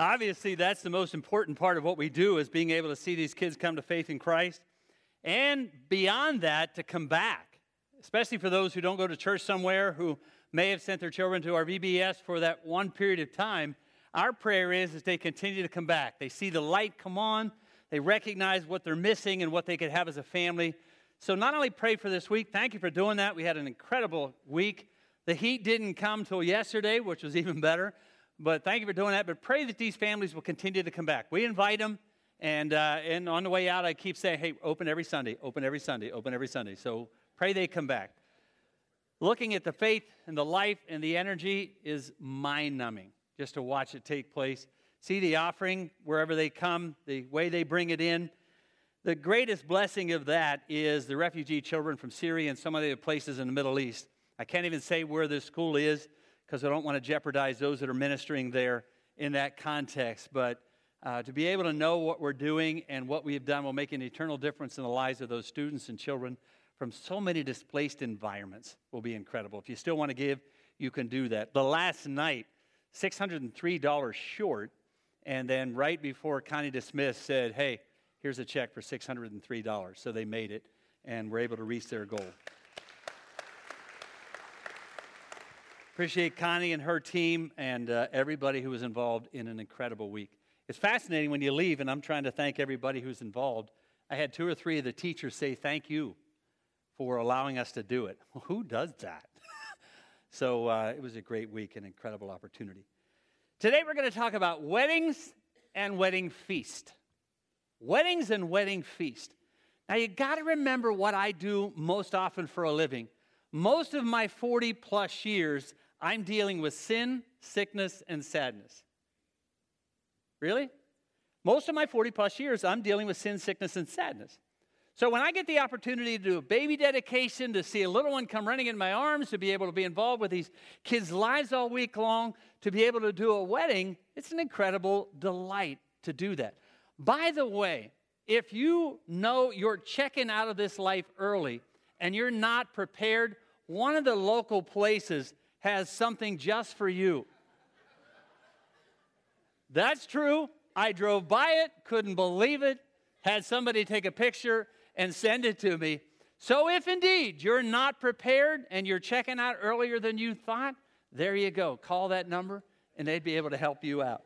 Obviously, that's the most important part of what we do is being able to see these kids come to faith in Christ. And beyond that, to come back, especially for those who don't go to church somewhere, who may have sent their children to our VBS for that one period of time. Our prayer is that they continue to come back. They see the light come on, they recognize what they're missing and what they could have as a family. So, not only pray for this week, thank you for doing that. We had an incredible week. The heat didn't come till yesterday, which was even better. But thank you for doing that. But pray that these families will continue to come back. We invite them. And, uh, and on the way out, I keep saying, hey, open every Sunday, open every Sunday, open every Sunday. So pray they come back. Looking at the faith and the life and the energy is mind numbing just to watch it take place. See the offering wherever they come, the way they bring it in. The greatest blessing of that is the refugee children from Syria and some of the places in the Middle East. I can't even say where this school is because I don't want to jeopardize those that are ministering there in that context. But uh, to be able to know what we're doing and what we have done will make an eternal difference in the lives of those students and children from so many displaced environments will be incredible. If you still want to give, you can do that. The last night, $603 short, and then right before Connie dismissed said, hey, here's a check for $603. So they made it and were able to reach their goal. Appreciate Connie and her team and uh, everybody who was involved in an incredible week. It's fascinating when you leave, and I'm trying to thank everybody who's involved. I had two or three of the teachers say thank you for allowing us to do it. Well, who does that? so uh, it was a great week, an incredible opportunity. Today we're going to talk about weddings and wedding feast. Weddings and wedding feast. Now you got to remember what I do most often for a living. Most of my 40 plus years, I'm dealing with sin, sickness, and sadness. Really? Most of my 40 plus years, I'm dealing with sin, sickness, and sadness. So when I get the opportunity to do a baby dedication, to see a little one come running in my arms, to be able to be involved with these kids' lives all week long, to be able to do a wedding, it's an incredible delight to do that. By the way, if you know you're checking out of this life early and you're not prepared, one of the local places has something just for you. That's true. I drove by it, couldn't believe it, had somebody take a picture and send it to me. So, if indeed you're not prepared and you're checking out earlier than you thought, there you go. Call that number and they'd be able to help you out.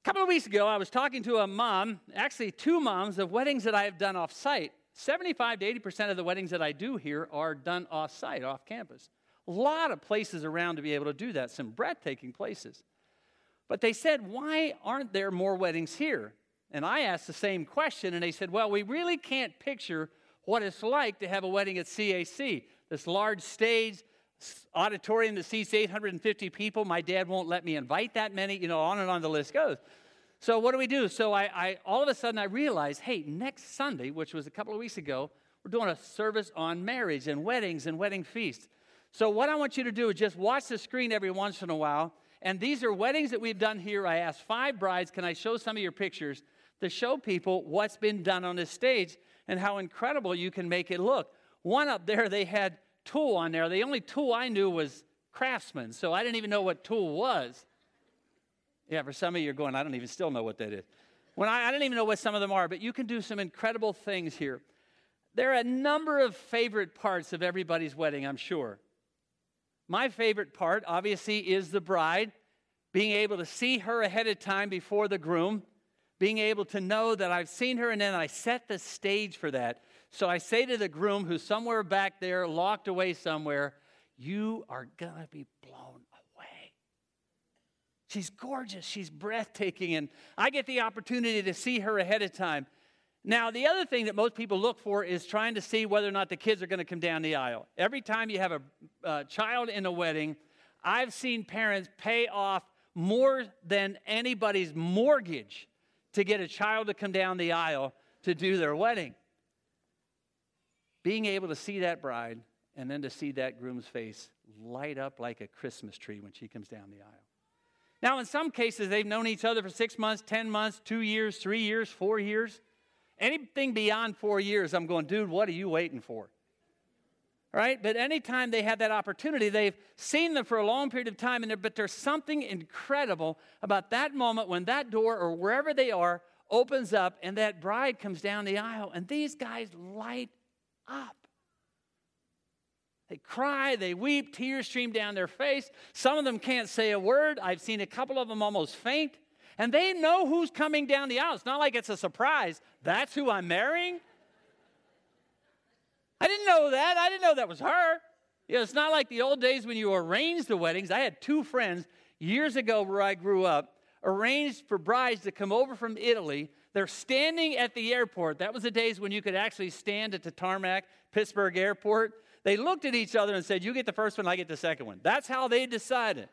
A couple of weeks ago, I was talking to a mom, actually, two moms of weddings that I have done off site. 75 to 80% of the weddings that I do here are done off site, off campus. A lot of places around to be able to do that, some breathtaking places. But they said, why aren't there more weddings here? And I asked the same question, and they said, well, we really can't picture what it's like to have a wedding at CAC. This large stage, auditorium that seats 850 people. My dad won't let me invite that many, you know, on and on the list goes. So what do we do? So I, I all of a sudden I realized, hey, next Sunday, which was a couple of weeks ago, we're doing a service on marriage and weddings and wedding feasts. So what I want you to do is just watch the screen every once in a while. And these are weddings that we've done here. I asked five brides, can I show some of your pictures to show people what's been done on this stage and how incredible you can make it look. One up there, they had tulle on there. The only tool I knew was Craftsman, so I didn't even know what tulle was. Yeah, for some of you, you're going, I don't even still know what that is. When I, I don't even know what some of them are, but you can do some incredible things here. There are a number of favorite parts of everybody's wedding, I'm sure. My favorite part, obviously, is the bride, being able to see her ahead of time before the groom, being able to know that I've seen her, and then I set the stage for that. So I say to the groom, who's somewhere back there, locked away somewhere, You are going to be blown away. She's gorgeous. She's breathtaking. And I get the opportunity to see her ahead of time. Now, the other thing that most people look for is trying to see whether or not the kids are going to come down the aisle. Every time you have a, a child in a wedding, I've seen parents pay off more than anybody's mortgage to get a child to come down the aisle to do their wedding. Being able to see that bride and then to see that groom's face light up like a Christmas tree when she comes down the aisle. Now, in some cases, they've known each other for six months, 10 months, two years, three years, four years. Anything beyond four years, I'm going, dude, what are you waiting for? right? But anytime they have that opportunity, they've seen them for a long period of time, and but there's something incredible about that moment when that door or wherever they are opens up and that bride comes down the aisle, and these guys light up. They cry, they weep, tears stream down their face. Some of them can't say a word. I've seen a couple of them almost faint. And they know who's coming down the aisle. It's not like it's a surprise. That's who I'm marrying. I didn't know that. I didn't know that was her. You know, it's not like the old days when you arranged the weddings. I had two friends years ago where I grew up arranged for brides to come over from Italy. They're standing at the airport. That was the days when you could actually stand at the tarmac, Pittsburgh Airport. They looked at each other and said, You get the first one, I get the second one. That's how they decided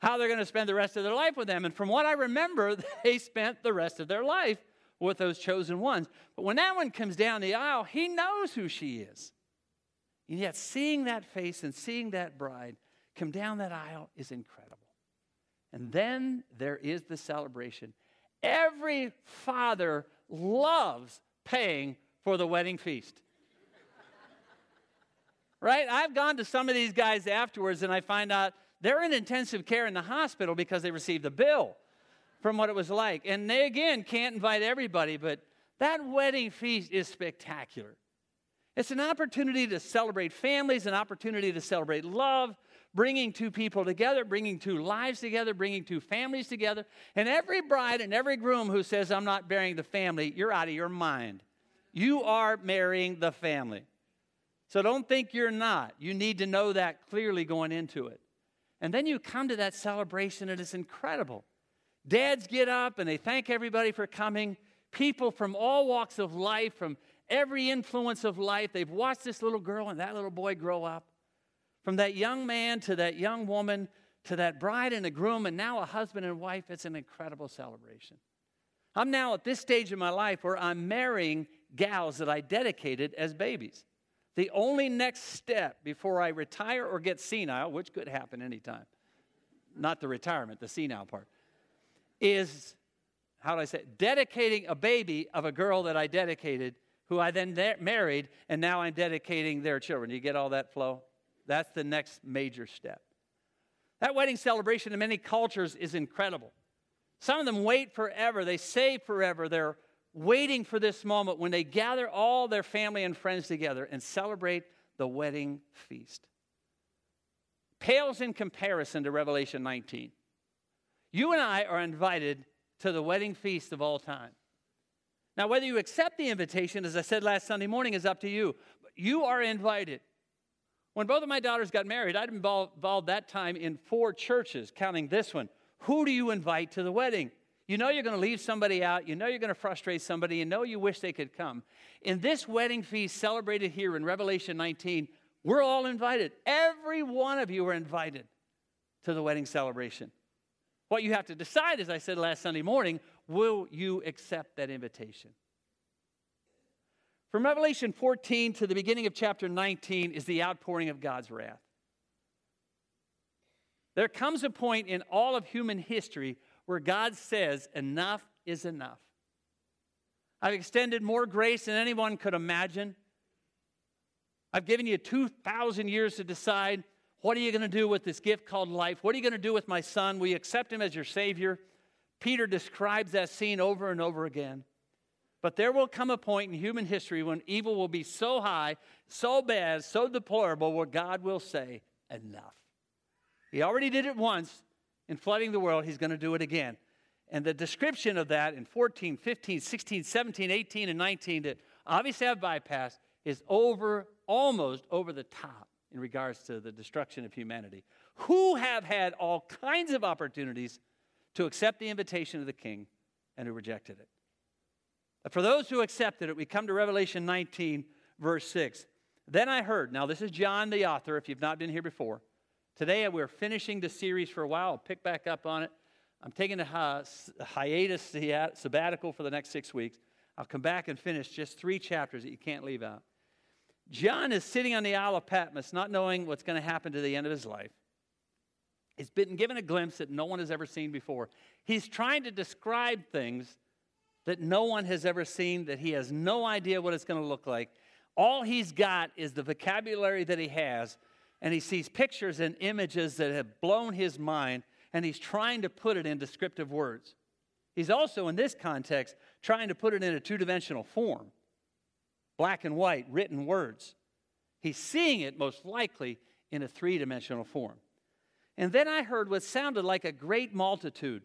how they're going to spend the rest of their life with them. And from what I remember, they spent the rest of their life with those chosen ones. But when that one comes down the aisle, he knows who she is. And yet, seeing that face and seeing that bride come down that aisle is incredible. And then there is the celebration. Every father loves paying for the wedding feast. right? I've gone to some of these guys afterwards and I find out they're in intensive care in the hospital because they received a bill from what it was like. And they, again, can't invite everybody, but that wedding feast is spectacular. It's an opportunity to celebrate families, an opportunity to celebrate love, bringing two people together, bringing two lives together, bringing two families together. And every bride and every groom who says, I'm not marrying the family, you're out of your mind. You are marrying the family. So don't think you're not. You need to know that clearly going into it. And then you come to that celebration, and it's incredible. Dads get up and they thank everybody for coming. People from all walks of life, from every influence of life, they've watched this little girl and that little boy grow up. From that young man to that young woman to that bride and a groom, and now a husband and wife, it's an incredible celebration. I'm now at this stage in my life where I'm marrying gals that I dedicated as babies. The only next step before I retire or get senile, which could happen anytime, not the retirement, the senile part, is how do I say it? dedicating a baby of a girl that I dedicated, who I then de- married, and now I'm dedicating their children. You get all that flow? That's the next major step. That wedding celebration in many cultures is incredible. Some of them wait forever, they save forever, they're waiting for this moment when they gather all their family and friends together and celebrate the wedding feast. Pales in comparison to Revelation 19. You and I are invited to the wedding feast of all time. Now, whether you accept the invitation, as I said last Sunday morning, is up to you. But you are invited. When both of my daughters got married, I'd involved, involved that time in four churches, counting this one. Who do you invite to the wedding? You know you're going to leave somebody out. You know you're going to frustrate somebody. You know you wish they could come. In this wedding feast celebrated here in Revelation 19, we're all invited. Every one of you are invited to the wedding celebration. What you have to decide, as I said last Sunday morning, will you accept that invitation? From Revelation 14 to the beginning of chapter 19 is the outpouring of God's wrath. There comes a point in all of human history where God says, Enough is enough. I've extended more grace than anyone could imagine. I've given you 2,000 years to decide what are you going to do with this gift called life? What are you going to do with my son? Will you accept him as your Savior? Peter describes that scene over and over again. But there will come a point in human history when evil will be so high, so bad, so deplorable, where God will say, Enough. He already did it once in flooding the world, He's going to do it again. And the description of that in 14, 15, 16, 17, 18, and 19 that obviously I've bypassed is over, almost over the top in regards to the destruction of humanity, who have had all kinds of opportunities to accept the invitation of the king and who rejected it. But for those who accepted it, we come to Revelation 19, verse 6. Then I heard, now this is John the author, if you've not been here before. Today uh, we're finishing the series for a while. I'll pick back up on it. I'm taking a hiatus, uh, sabbatical for the next six weeks. I'll come back and finish just three chapters that you can't leave out. John is sitting on the Isle of Patmos, not knowing what's going to happen to the end of his life. He's been given a glimpse that no one has ever seen before. He's trying to describe things that no one has ever seen, that he has no idea what it's going to look like. All he's got is the vocabulary that he has, and he sees pictures and images that have blown his mind, and he's trying to put it in descriptive words. He's also, in this context, trying to put it in a two dimensional form black and white, written words. He's seeing it most likely in a three dimensional form. And then I heard what sounded like a great multitude,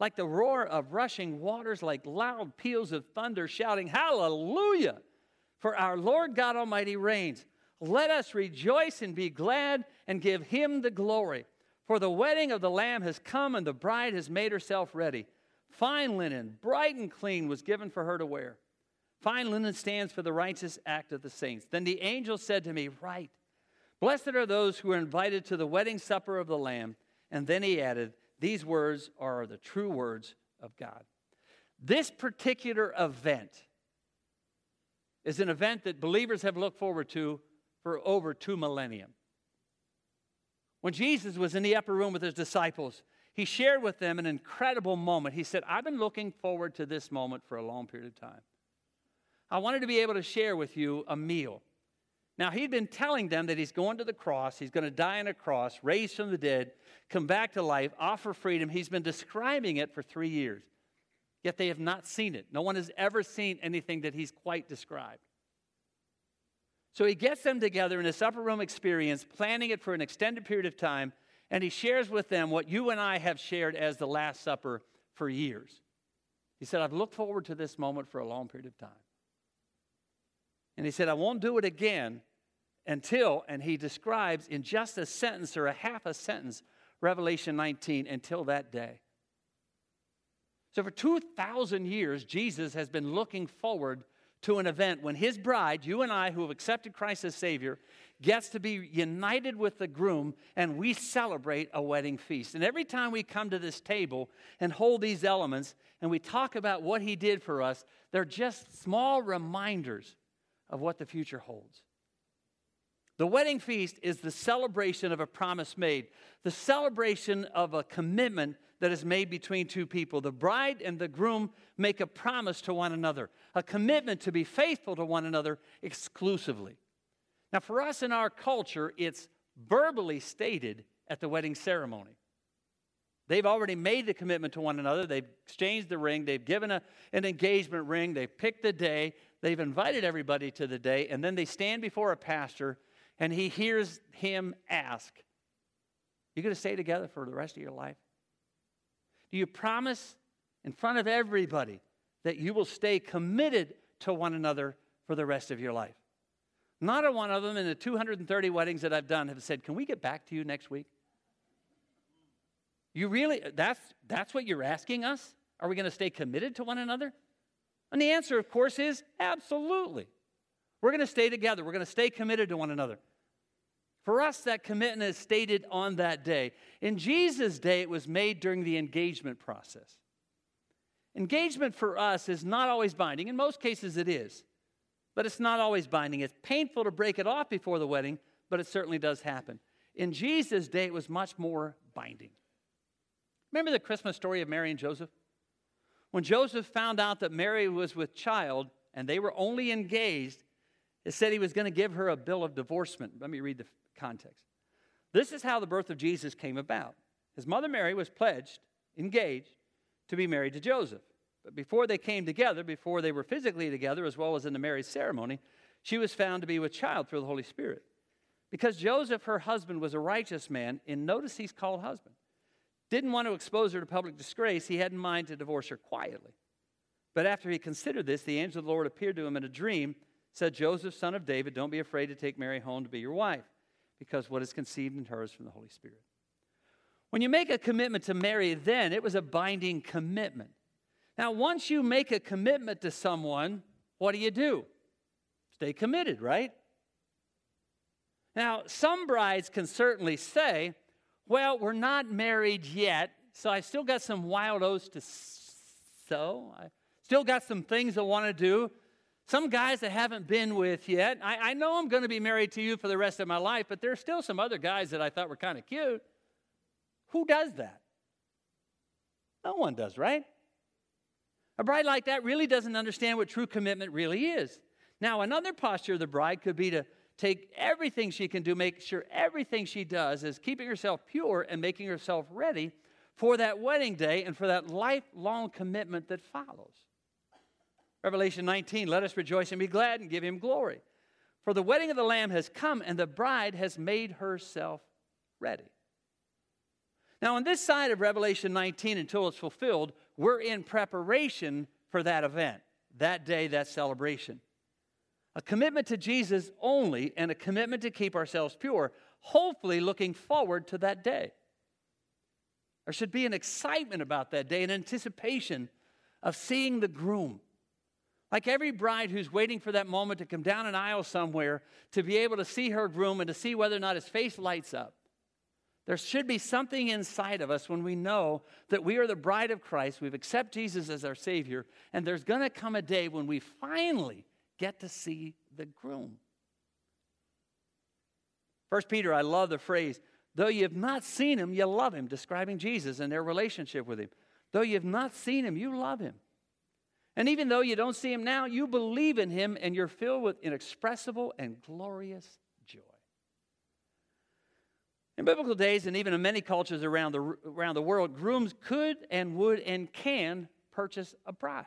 like the roar of rushing waters, like loud peals of thunder, shouting, Hallelujah! For our Lord God Almighty reigns. Let us rejoice and be glad and give him the glory. For the wedding of the Lamb has come, and the bride has made herself ready. Fine linen, bright and clean, was given for her to wear. Fine linen stands for the righteous act of the saints. Then the angel said to me, Write, blessed are those who are invited to the wedding supper of the Lamb. And then he added, These words are the true words of God. This particular event is an event that believers have looked forward to for over two millennium. When Jesus was in the upper room with his disciples, he shared with them an incredible moment. He said, I've been looking forward to this moment for a long period of time. I wanted to be able to share with you a meal. Now, he'd been telling them that he's going to the cross, he's going to die on a cross, raised from the dead, come back to life, offer freedom. He's been describing it for three years, yet they have not seen it. No one has ever seen anything that he's quite described. So he gets them together in this upper room experience, planning it for an extended period of time, and he shares with them what you and I have shared as the Last Supper for years. He said, I've looked forward to this moment for a long period of time. And he said, I won't do it again until, and he describes in just a sentence or a half a sentence, Revelation 19, until that day. So for 2,000 years, Jesus has been looking forward to an event when his bride, you and I who have accepted Christ as Savior, gets to be united with the groom and we celebrate a wedding feast. And every time we come to this table and hold these elements and we talk about what he did for us, they're just small reminders of what the future holds. The wedding feast is the celebration of a promise made, the celebration of a commitment that is made between two people. The bride and the groom make a promise to one another, a commitment to be faithful to one another exclusively. Now, for us in our culture, it's verbally stated at the wedding ceremony. They've already made the commitment to one another. They've exchanged the ring. They've given a, an engagement ring. They've picked the day. They've invited everybody to the day. And then they stand before a pastor and he hears him ask, You going to stay together for the rest of your life? Do you promise in front of everybody that you will stay committed to one another for the rest of your life? Not a one of them in the 230 weddings that I've done have said, Can we get back to you next week? You really, that's, that's what you're asking us? Are we going to stay committed to one another? And the answer, of course, is absolutely. We're going to stay together. We're going to stay committed to one another. For us, that commitment is stated on that day. In Jesus' day, it was made during the engagement process. Engagement for us is not always binding. In most cases, it is. But it's not always binding. It's painful to break it off before the wedding, but it certainly does happen. In Jesus' day, it was much more binding. Remember the Christmas story of Mary and Joseph? When Joseph found out that Mary was with child and they were only engaged, it said he was going to give her a bill of divorcement. Let me read the context. This is how the birth of Jesus came about. His mother Mary was pledged, engaged, to be married to Joseph. But before they came together, before they were physically together, as well as in the marriage ceremony, she was found to be with child through the Holy Spirit. Because Joseph, her husband, was a righteous man, and notice he's called husband didn't want to expose her to public disgrace, he had in mind to divorce her quietly. But after he considered this, the angel of the Lord appeared to him in a dream, said, Joseph, son of David, don't be afraid to take Mary home to be your wife, because what is conceived in her is from the Holy Spirit. When you make a commitment to marry, then it was a binding commitment. Now, once you make a commitment to someone, what do you do? Stay committed, right? Now, some brides can certainly say, well, we're not married yet, so I still got some wild oats to sow. I still got some things I want to do. Some guys I haven't been with yet. I, I know I'm going to be married to you for the rest of my life, but there's still some other guys that I thought were kind of cute. Who does that? No one does, right? A bride like that really doesn't understand what true commitment really is. Now, another posture of the bride could be to take everything she can do, make sure everything she does is keeping herself pure and making herself ready for that wedding day and for that lifelong commitment that follows. Revelation 19, let us rejoice and be glad and give him glory. For the wedding of the Lamb has come, and the bride has made herself ready. Now, on this side of Revelation 19, until it's fulfilled, we're in preparation for that event, that day, that celebration. A commitment to Jesus only and a commitment to keep ourselves pure, hopefully looking forward to that day. There should be an excitement about that day, an anticipation of seeing the groom like every bride who's waiting for that moment to come down an aisle somewhere to be able to see her groom and to see whether or not his face lights up. There should be something inside of us when we know that we are the bride of Christ, we've accepted Jesus as our Savior, and there's going to come a day when we finally get to see the groom. First Peter, I love the phrase, though you have not seen him, you love him, describing Jesus and their relationship with him. Though you have not seen him, you love him. And even though you don't see him now, you believe in him and you're filled with inexpressible and glorious joy. In biblical days, and even in many cultures around the, around the world, grooms could and would and can purchase a bride.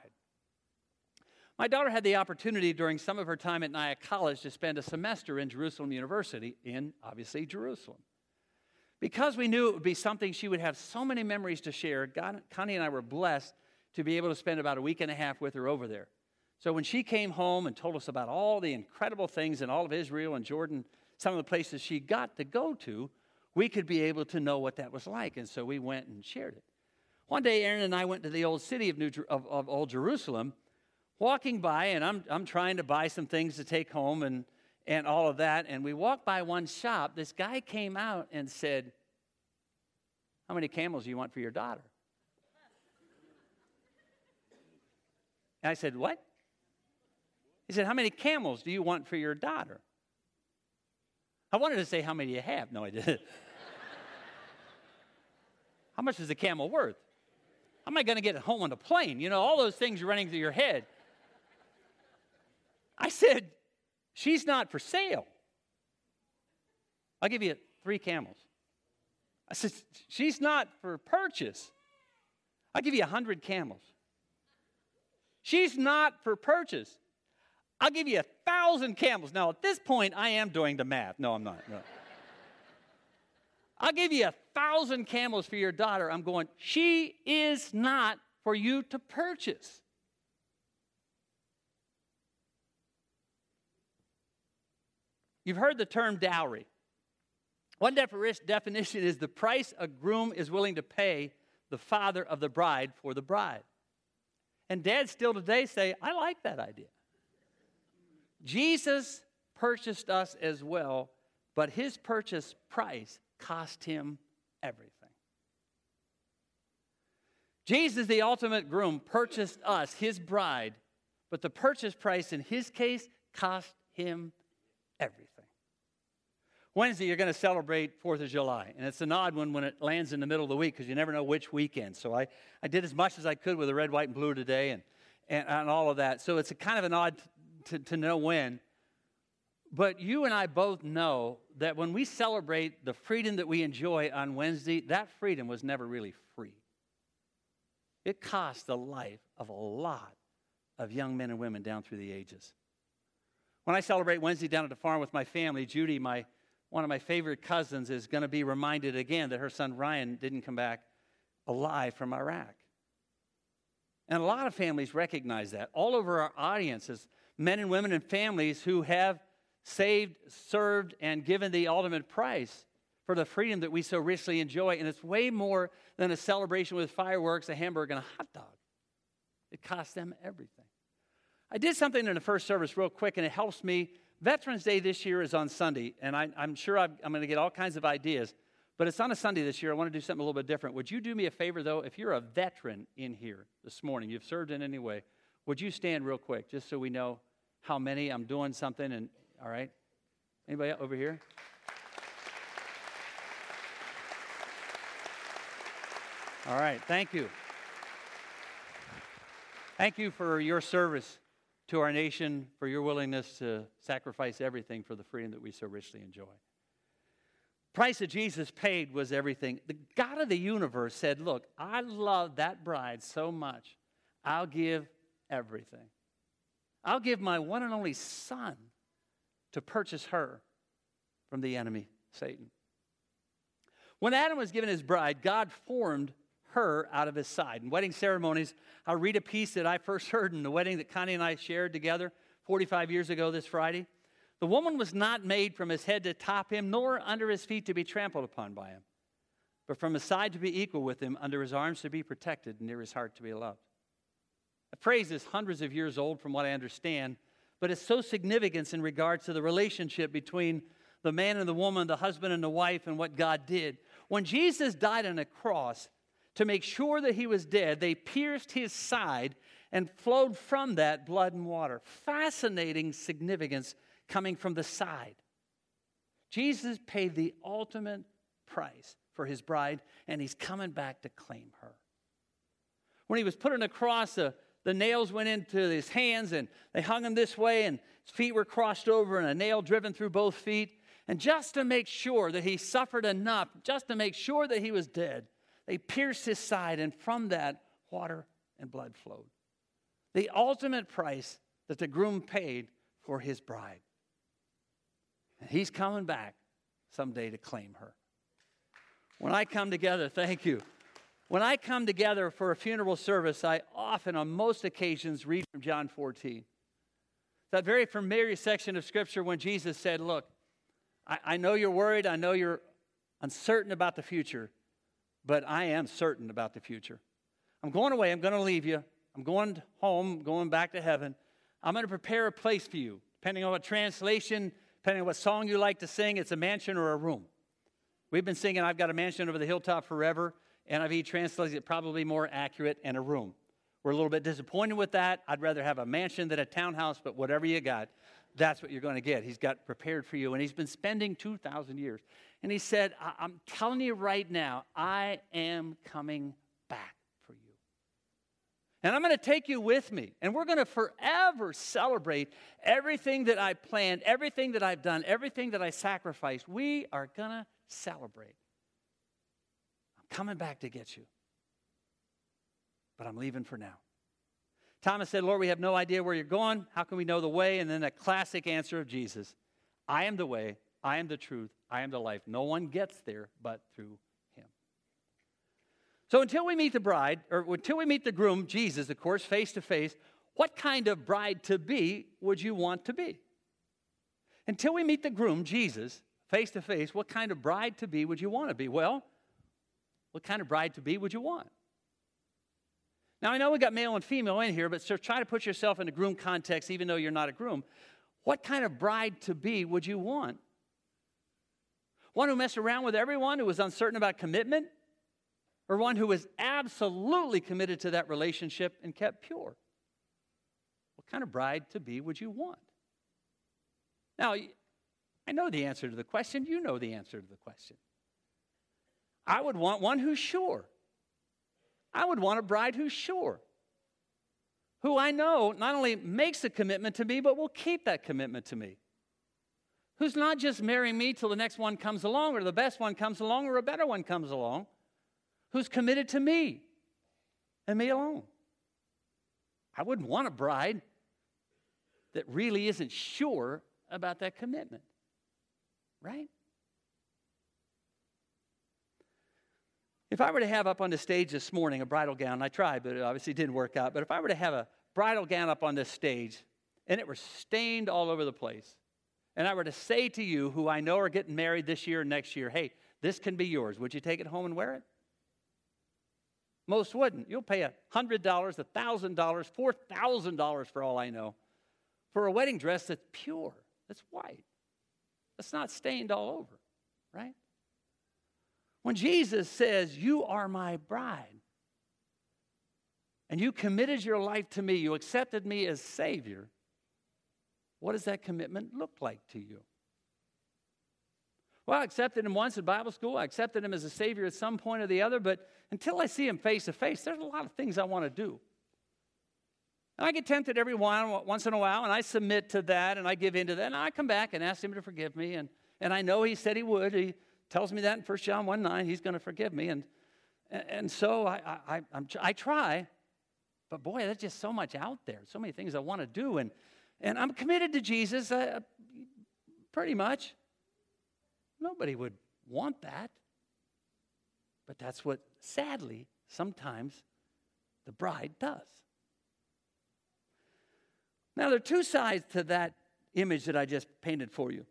My daughter had the opportunity during some of her time at Nyack College to spend a semester in Jerusalem University, in obviously Jerusalem. Because we knew it would be something she would have so many memories to share, God, Connie and I were blessed to be able to spend about a week and a half with her over there. So when she came home and told us about all the incredible things in all of Israel and Jordan, some of the places she got to go to, we could be able to know what that was like. And so we went and shared it. One day, Aaron and I went to the old city of, New, of, of Old Jerusalem, walking by, and I'm, I'm trying to buy some things to take home and, and all of that. And we walked by one shop. This guy came out and said, How many camels do you want for your daughter? And I said, What? He said, How many camels do you want for your daughter? I wanted to say, How many you have? No, I didn't. How much is a camel worth? How am I going to get home on a plane? You know, all those things running through your head. I said, She's not for sale. I'll give you three camels. I said, She's not for purchase. I'll give you a hundred camels. She's not for purchase. I'll give you a thousand camels. Now, at this point, I am doing the math. No, I'm not. No. I'll give you a thousand camels for your daughter. I'm going, she is not for you to purchase. You've heard the term dowry. One definition is the price a groom is willing to pay the father of the bride for the bride. And dads still today say, I like that idea. Jesus purchased us as well, but his purchase price cost him everything. Jesus, the ultimate groom, purchased us, his bride, but the purchase price in his case cost him. Wednesday, you're going to celebrate 4th of July. And it's an odd one when it lands in the middle of the week because you never know which weekend. So I, I did as much as I could with the red, white, and blue today and, and, and all of that. So it's kind of an odd t- to know when. But you and I both know that when we celebrate the freedom that we enjoy on Wednesday, that freedom was never really free. It cost the life of a lot of young men and women down through the ages. When I celebrate Wednesday down at the farm with my family, Judy, my one of my favorite cousins is going to be reminded again that her son Ryan didn't come back alive from Iraq. And a lot of families recognize that. All over our audiences, men and women and families who have saved, served, and given the ultimate price for the freedom that we so richly enjoy. And it's way more than a celebration with fireworks, a hamburger, and a hot dog. It costs them everything. I did something in the first service real quick, and it helps me Veterans Day this year is on Sunday, and I, am sure I'm, I'm going to get all kinds of ideas, but it's on a Sunday this year. I want to do something a little bit different. Would you do me a favor, though? If you're a veteran in here this morning, you've served in any way, would you stand real quick just so we know how many? I'm doing something, and all right? Anybody over here? All right, thank you. Thank you for your service to our nation for your willingness to sacrifice everything for the freedom that we so richly enjoy. Price that Jesus paid was everything. The God of the universe said, Look, I love that bride so much, I'll give everything. I'll give my one and only son to purchase her from the enemy, Satan. When Adam was given his bride, God formed her out of his side. In wedding ceremonies, I'll read a piece that I first heard in the wedding that Connie and I shared together 45 years ago this Friday. The woman was not made from his head to top him, nor under his feet to be trampled upon by him, but from his side to be equal with him, under his arms to be protected, near his heart to be loved. A phrase is hundreds of years old from what I understand, but it's so significant in regards to the relationship between the man and the woman, the husband and the wife, and what God did. When Jesus died on a cross, to make sure that he was dead, they pierced his side and flowed from that blood and water. Fascinating significance coming from the side. Jesus paid the ultimate price for his bride, and he's coming back to claim her. When he was put on the cross, the, the nails went into his hands and they hung him this way, and his feet were crossed over, and a nail driven through both feet. And just to make sure that he suffered enough, just to make sure that he was dead, they pierced his side, and from that, water and blood flowed. The ultimate price that the groom paid for his bride. And he's coming back someday to claim her. When I come together, thank you. When I come together for a funeral service, I often, on most occasions, read from John 14. That very familiar section of Scripture when Jesus said, Look, I, I know you're worried, I know you're uncertain about the future, but I am certain about the future. I'm going away, I'm going to leave you, I'm going home, going back to heaven. I'm going to prepare a place for you. Depending on what translation, depending on what song you like to sing, it's a mansion or a room. We've been singing I've Got a Mansion Over the Hilltop Forever. NIV translates it probably more accurate and a room. We're a little bit disappointed with that. I'd rather have a mansion than a townhouse, but whatever you got, that's what you're going to get. He's got prepared for you. And he's been spending 2,000 years. And he said, I'm telling you right now, I am coming back for you. And I'm going to take you with me. And we're going to forever celebrate everything that I planned, everything that I've done, everything that I sacrificed. We are going to celebrate I'm coming back to get you. But I'm leaving for now. Thomas said, Lord, we have no idea where you're going. How can we know the way? And then a classic answer of Jesus I am the way, I am the truth, I am the life. No one gets there but through him. So until we meet the bride, or until we meet the groom, Jesus, of course, face to face, what kind of bride to be would you want to be? Until we meet the groom, Jesus, face to face, what kind of bride to be would you want to be? Well, what kind of bride to be would you want? Now, I know we got male and female in here, but so try to put yourself in a groom context, even though you're not a groom. What kind of bride to be would you want? One who messed around with everyone, who was uncertain about commitment, or one who was absolutely committed to that relationship and kept pure? What kind of bride to be would you want? Now, I know the answer to the question. You know the answer to the question. I would want one who's sure. I would want a bride who's sure, who I know not only makes a commitment to me, but will keep that commitment to me. Who's not just marrying me till the next one comes along, or the best one comes along, or a better one comes along. Who's committed to me and me alone. I wouldn't want a bride that really isn't sure about that commitment, right? If I were to have up on the stage this morning a bridal gown, I tried, but it obviously didn't work out. But if I were to have a bridal gown up on this stage and it were stained all over the place, and I were to say to you, who I know are getting married this year and next year, hey, this can be yours, would you take it home and wear it? Most wouldn't. You'll pay $100, $1,000, $4,000 for all I know for a wedding dress that's pure, that's white, that's not stained all over, right? When Jesus says, You are my bride, and you committed your life to me, you accepted me as Savior, what does that commitment look like to you? Well, I accepted him once in Bible school. I accepted him as a Savior at some point or the other, but until I see him face to face, there's a lot of things I want to do. And I get tempted every once in a while, and I submit to that and I give in to that. And I come back and ask him to forgive me. And, and I know he said he would. He tells me that in 1 John 1 9, he's going to forgive me. And, and so I, I, I'm, I try, but boy, there's just so much out there, so many things I want to do. And, and I'm committed to Jesus uh, pretty much. Nobody would want that. But that's what, sadly, sometimes the bride does. Now, there are two sides to that image that I just painted for you.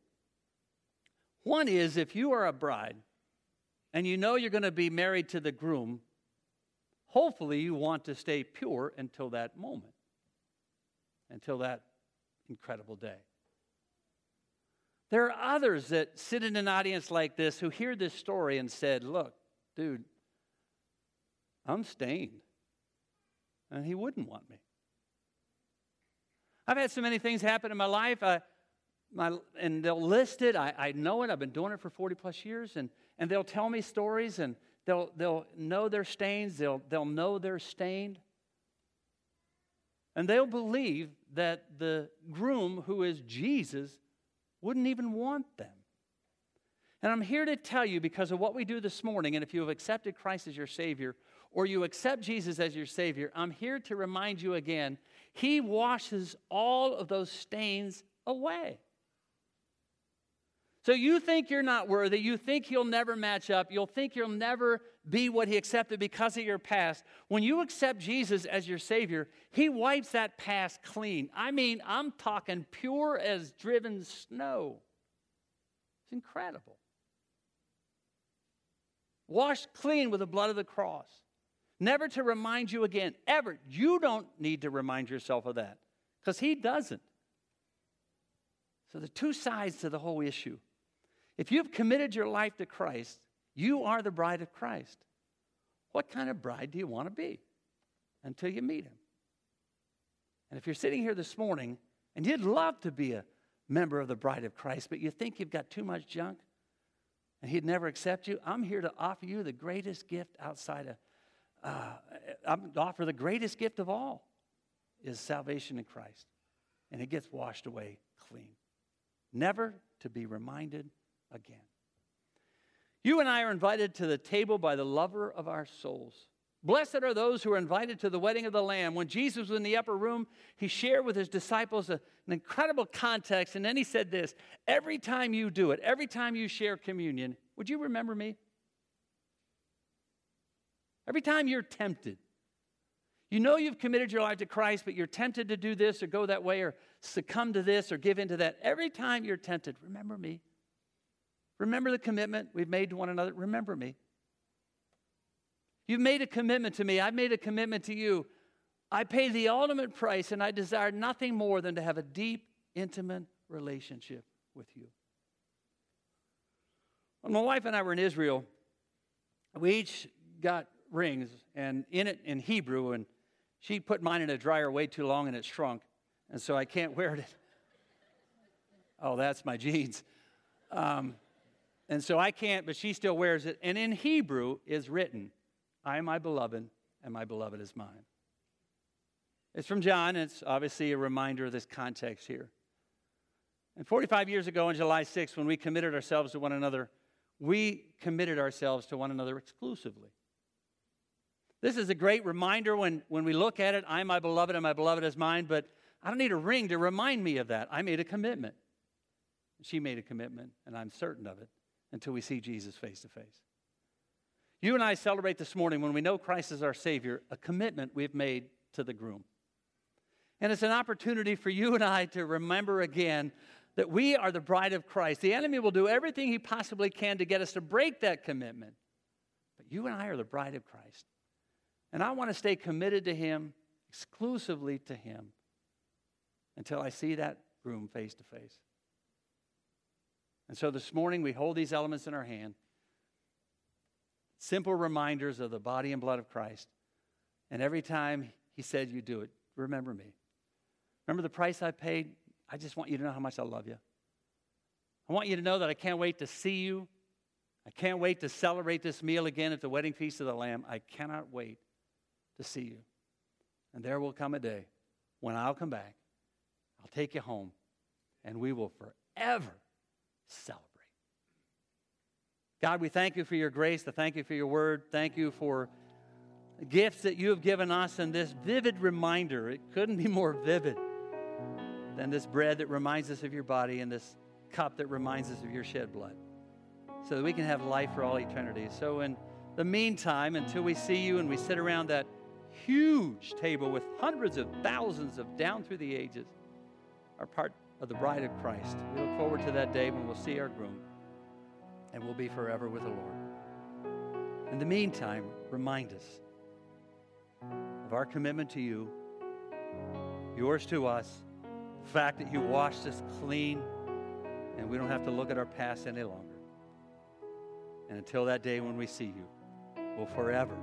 One is if you are a bride and you know you're going to be married to the groom, hopefully you want to stay pure until that moment, until that incredible day. There are others that sit in an audience like this who hear this story and said, Look, dude, I'm stained. And he wouldn't want me. I've had so many things happen in my life, I, my, and they'll list it. I, I know it. I've been doing it for 40 plus years, and, and they'll tell me stories, and they'll, they'll know their stains, they'll, they'll know they're stained. And they'll believe that the groom, who is Jesus, wouldn't even want them. And I'm here to tell you because of what we do this morning, and if you have accepted Christ as your Savior, or you accept Jesus as your Savior, I'm here to remind you again he washes all of those stains away. So you think you're not worthy, you think you'll never match up, you'll think you'll never be what he accepted because of your past. When you accept Jesus as your Savior, he wipes that past clean. I mean, I'm talking pure as driven snow. It's incredible. Washed clean with the blood of the cross never to remind you again, ever. You don't need to remind yourself of that because he doesn't. So, the two sides to the whole issue. If you've committed your life to Christ, you are the bride of Christ. What kind of bride do you want to be until you meet him? And if you're sitting here this morning and you'd love to be a member of the bride of Christ, but you think you've got too much junk and he'd never accept you, I'm here to offer you the greatest gift outside of uh, I'm to offer the greatest gift of all is salvation in Christ. And it gets washed away clean, never to be reminded again. You and I are invited to the table by the lover of our souls. Blessed are those who are invited to the wedding of the Lamb. When Jesus was in the upper room, he shared with his disciples an incredible context. And then he said this Every time you do it, every time you share communion, would you remember me? Every time you're tempted, you know you've committed your life to Christ, but you're tempted to do this or go that way or succumb to this or give into that. Every time you're tempted, remember me. Remember the commitment we've made to one another. Remember me. You've made a commitment to me. I've made a commitment to you. I pay the ultimate price, and I desire nothing more than to have a deep, intimate relationship with you. When my wife and I were in Israel, we each got rings, and in it in Hebrew, and she put mine in a dryer way too long and it shrunk, and so I can't wear it. oh, that's my jeans. Um, and so I can't, but she still wears it. And in Hebrew is written, I am my beloved, and my beloved is mine. It's from John, and it's obviously a reminder of this context here. And 45 years ago, on July 6th, when we committed ourselves to one another, we committed ourselves to one another exclusively. This is a great reminder when, when we look at it I, am my beloved, and my beloved is mine, but I don't need a ring to remind me of that. I made a commitment. She made a commitment, and I'm certain of it until we see Jesus face to face. You and I celebrate this morning when we know Christ is our Savior, a commitment we've made to the groom. And it's an opportunity for you and I to remember again that we are the bride of Christ. The enemy will do everything he possibly can to get us to break that commitment. But you and I are the bride of Christ. And I want to stay committed to Him, exclusively to Him, until I see that groom face to face. And so this morning we hold these elements in our hand simple reminders of the body and blood of Christ. And every time He said, You do it, remember me. Remember the price I paid? I just want you to know how much I love you. I want you to know that I can't wait to see you. I can't wait to celebrate this meal again at the wedding feast of the Lamb. I cannot wait to see you. And there will come a day when I'll come back, I'll take you home, and we will forever celebrate. God, we thank you for your grace. I thank you for your word. Thank you for gifts that you have given us and this vivid reminder. It couldn't be more vivid than this bread that reminds us of your body and this cup that reminds us of your shed blood so that we can have life for all eternity. So, in the meantime, until we see you and we sit around that huge table with hundreds of thousands of down through the ages, our part of the bride of Christ. We look forward to that day when we'll see our groom and we'll be forever with the Lord. In the meantime, remind us of our commitment to you, yours to us, the fact that you washed us clean and we don't have to look at our past any longer. And until that day when we see you, we'll forever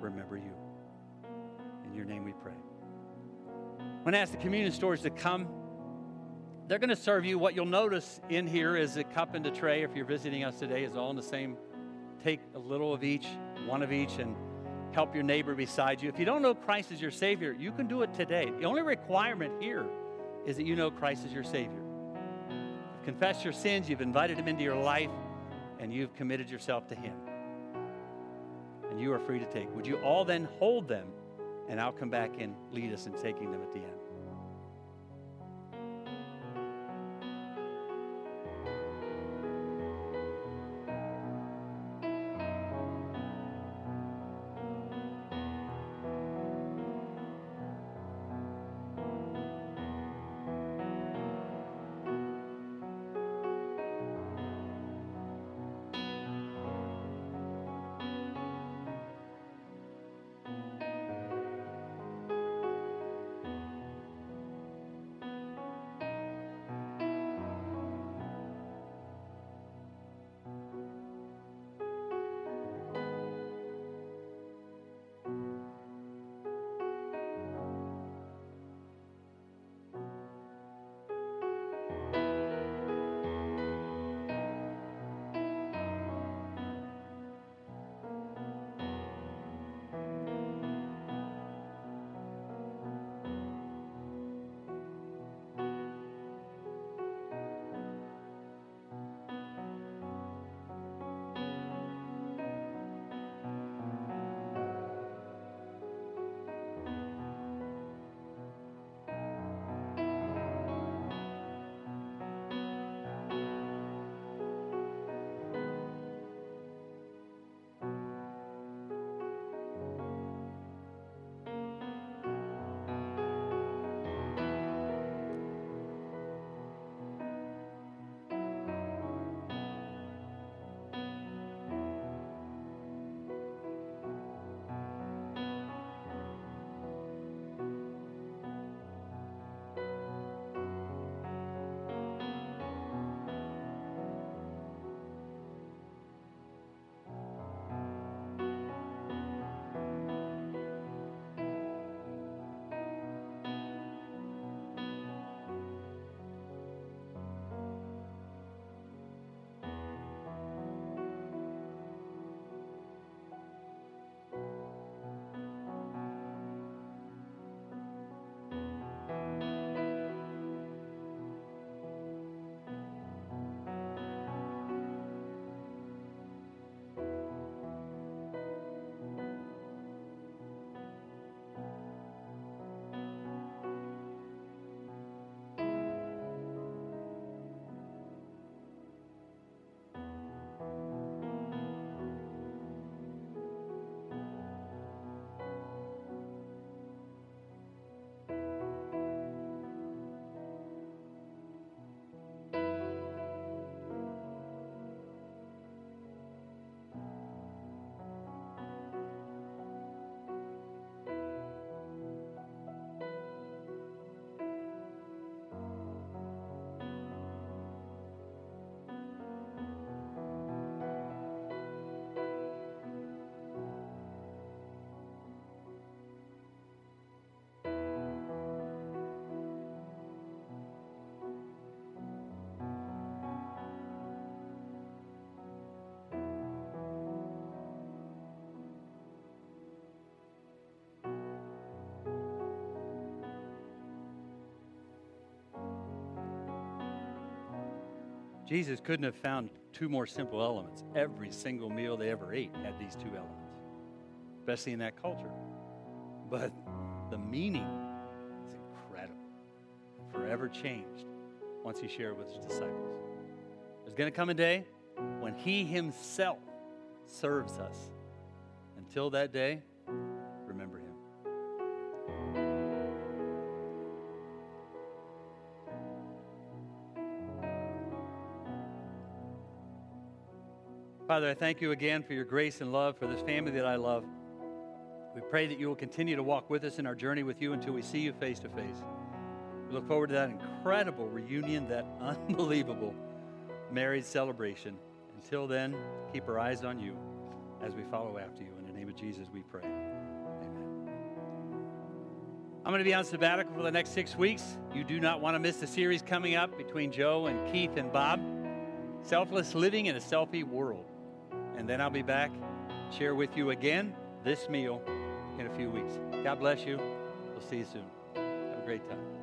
remember you. In your name we pray. I'm going to ask the communion stores to come. They're going to serve you. What you'll notice in here is a cup and a tray. If you're visiting us today, is all in the same. Take a little of each, one of each, and help your neighbor beside you. If you don't know Christ as your Savior, you can do it today. The only requirement here is that you know Christ as your Savior. You've confessed your sins, you've invited Him into your life, and you've committed yourself to Him. And you are free to take. Would you all then hold them, and I'll come back and lead us in taking them at the end. Jesus couldn't have found two more simple elements. Every single meal they ever ate had these two elements, especially in that culture. But the meaning is incredible, forever changed once he shared with his disciples. There's going to come a day when he himself serves us. Until that day, Father, I thank you again for your grace and love for this family that I love. We pray that you will continue to walk with us in our journey with you until we see you face to face. We look forward to that incredible reunion, that unbelievable married celebration. Until then, keep our eyes on you as we follow after you. In the name of Jesus, we pray. Amen. I'm going to be on sabbatical for the next six weeks. You do not want to miss the series coming up between Joe and Keith and Bob Selfless Living in a Selfie World and then I'll be back, share with you again this meal in a few weeks. God bless you. We'll see you soon. Have a great time.